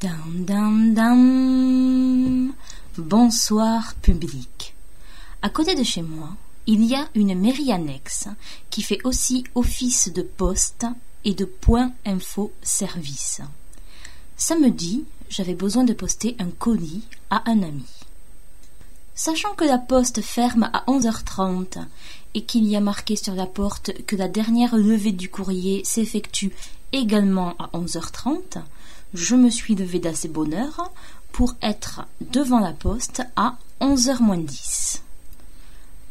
Dam. Bonsoir public. À côté de chez moi, il y a une mairie annexe qui fait aussi office de poste et de point info service. Samedi, j'avais besoin de poster un colis à un ami. Sachant que la poste ferme à 11h30 et qu'il y a marqué sur la porte que la dernière levée du courrier s'effectue également à 11h30, je me suis levé d'assez bonne heure pour être devant la poste à 11h moins 10.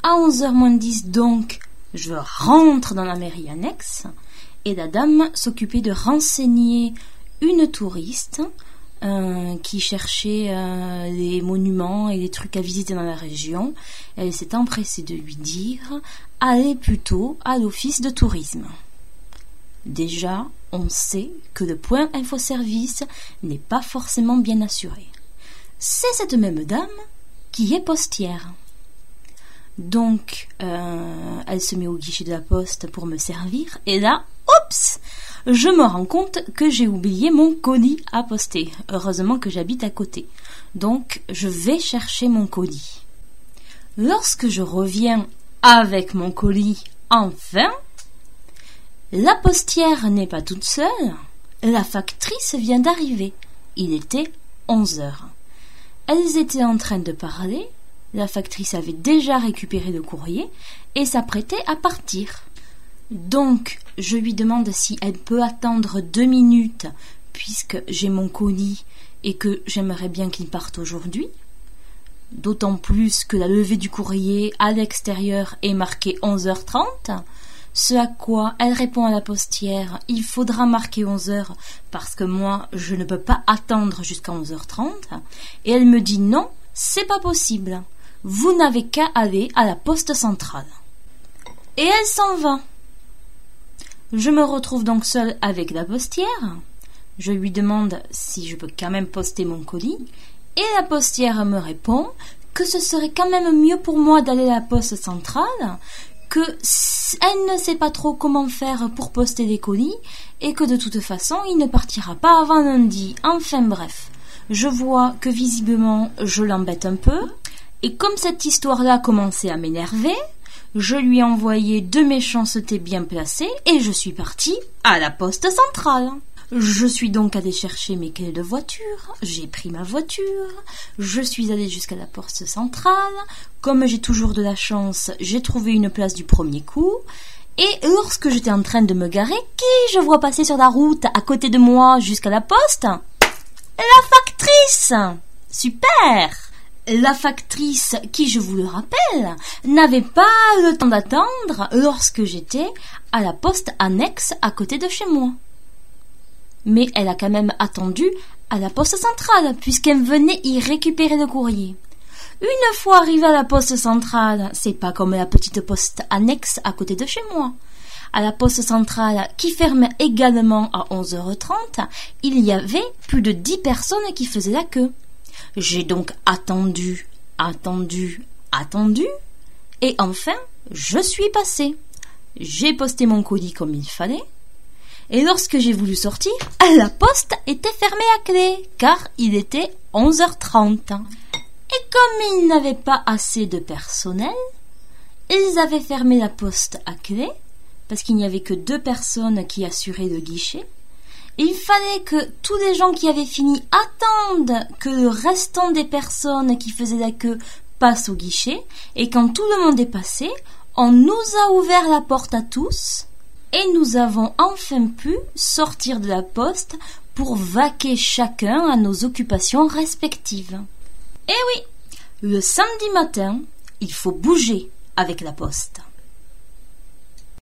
À 11h moins 10 donc, je rentre dans la mairie annexe et la dame s'occupait de renseigner une touriste euh, qui cherchait euh, les monuments et les trucs à visiter dans la région. Elle s'est empressée de lui dire allez plutôt à l'office de tourisme. Déjà, on sait que le point infoservice n'est pas forcément bien assuré. C'est cette même dame qui est postière. Donc, euh, elle se met au guichet de la poste pour me servir, et là, oups Je me rends compte que j'ai oublié mon colis à poster. Heureusement que j'habite à côté. Donc, je vais chercher mon colis. Lorsque je reviens avec mon colis, enfin, la postière n'est pas toute seule. La factrice vient d'arriver. Il était onze heures. Elles étaient en train de parler. La factrice avait déjà récupéré le courrier et s'apprêtait à partir. Donc, je lui demande si elle peut attendre deux minutes, puisque j'ai mon colis et que j'aimerais bien qu'il parte aujourd'hui. D'autant plus que la levée du courrier à l'extérieur est marquée 11h30. Ce à quoi elle répond à la postière Il faudra marquer 11 heures parce que moi je ne peux pas attendre jusqu'à 11h30. Et elle me dit non, c'est pas possible. Vous n'avez qu'à aller à la poste centrale. Et elle s'en va. Je me retrouve donc seule avec la postière. Je lui demande si je peux quand même poster mon colis. Et la postière me répond que ce serait quand même mieux pour moi d'aller à la poste centrale, que elle ne sait pas trop comment faire pour poster des colis et que de toute façon il ne partira pas avant lundi. Enfin bref, je vois que visiblement je l'embête un peu et comme cette histoire-là commençait à m'énerver, je lui ai envoyé deux méchancetés bien placées et je suis partie à la poste centrale. Je suis donc allée chercher mes clés de voiture, j'ai pris ma voiture, je suis allée jusqu'à la poste centrale, comme j'ai toujours de la chance, j'ai trouvé une place du premier coup, et lorsque j'étais en train de me garer, qui je vois passer sur la route à côté de moi jusqu'à la poste? La factrice! Super! La factrice, qui je vous le rappelle, n'avait pas le temps d'attendre lorsque j'étais à la poste annexe à côté de chez moi mais elle a quand même attendu à la poste centrale, puisqu'elle venait y récupérer le courrier. Une fois arrivée à la poste centrale, c'est pas comme la petite poste annexe à côté de chez moi. À la poste centrale, qui ferme également à 11h30, il y avait plus de dix personnes qui faisaient la queue. J'ai donc attendu, attendu, attendu, et enfin, je suis passée. J'ai posté mon colis comme il fallait, et lorsque j'ai voulu sortir, la poste était fermée à clé, car il était 11h30. Et comme ils n'avaient pas assez de personnel, ils avaient fermé la poste à clé, parce qu'il n'y avait que deux personnes qui assuraient le guichet. Il fallait que tous les gens qui avaient fini attendent que le restant des personnes qui faisaient la queue passent au guichet, et quand tout le monde est passé, on nous a ouvert la porte à tous, et nous avons enfin pu sortir de la poste pour vaquer chacun à nos occupations respectives. Eh oui, le samedi matin, il faut bouger avec la poste.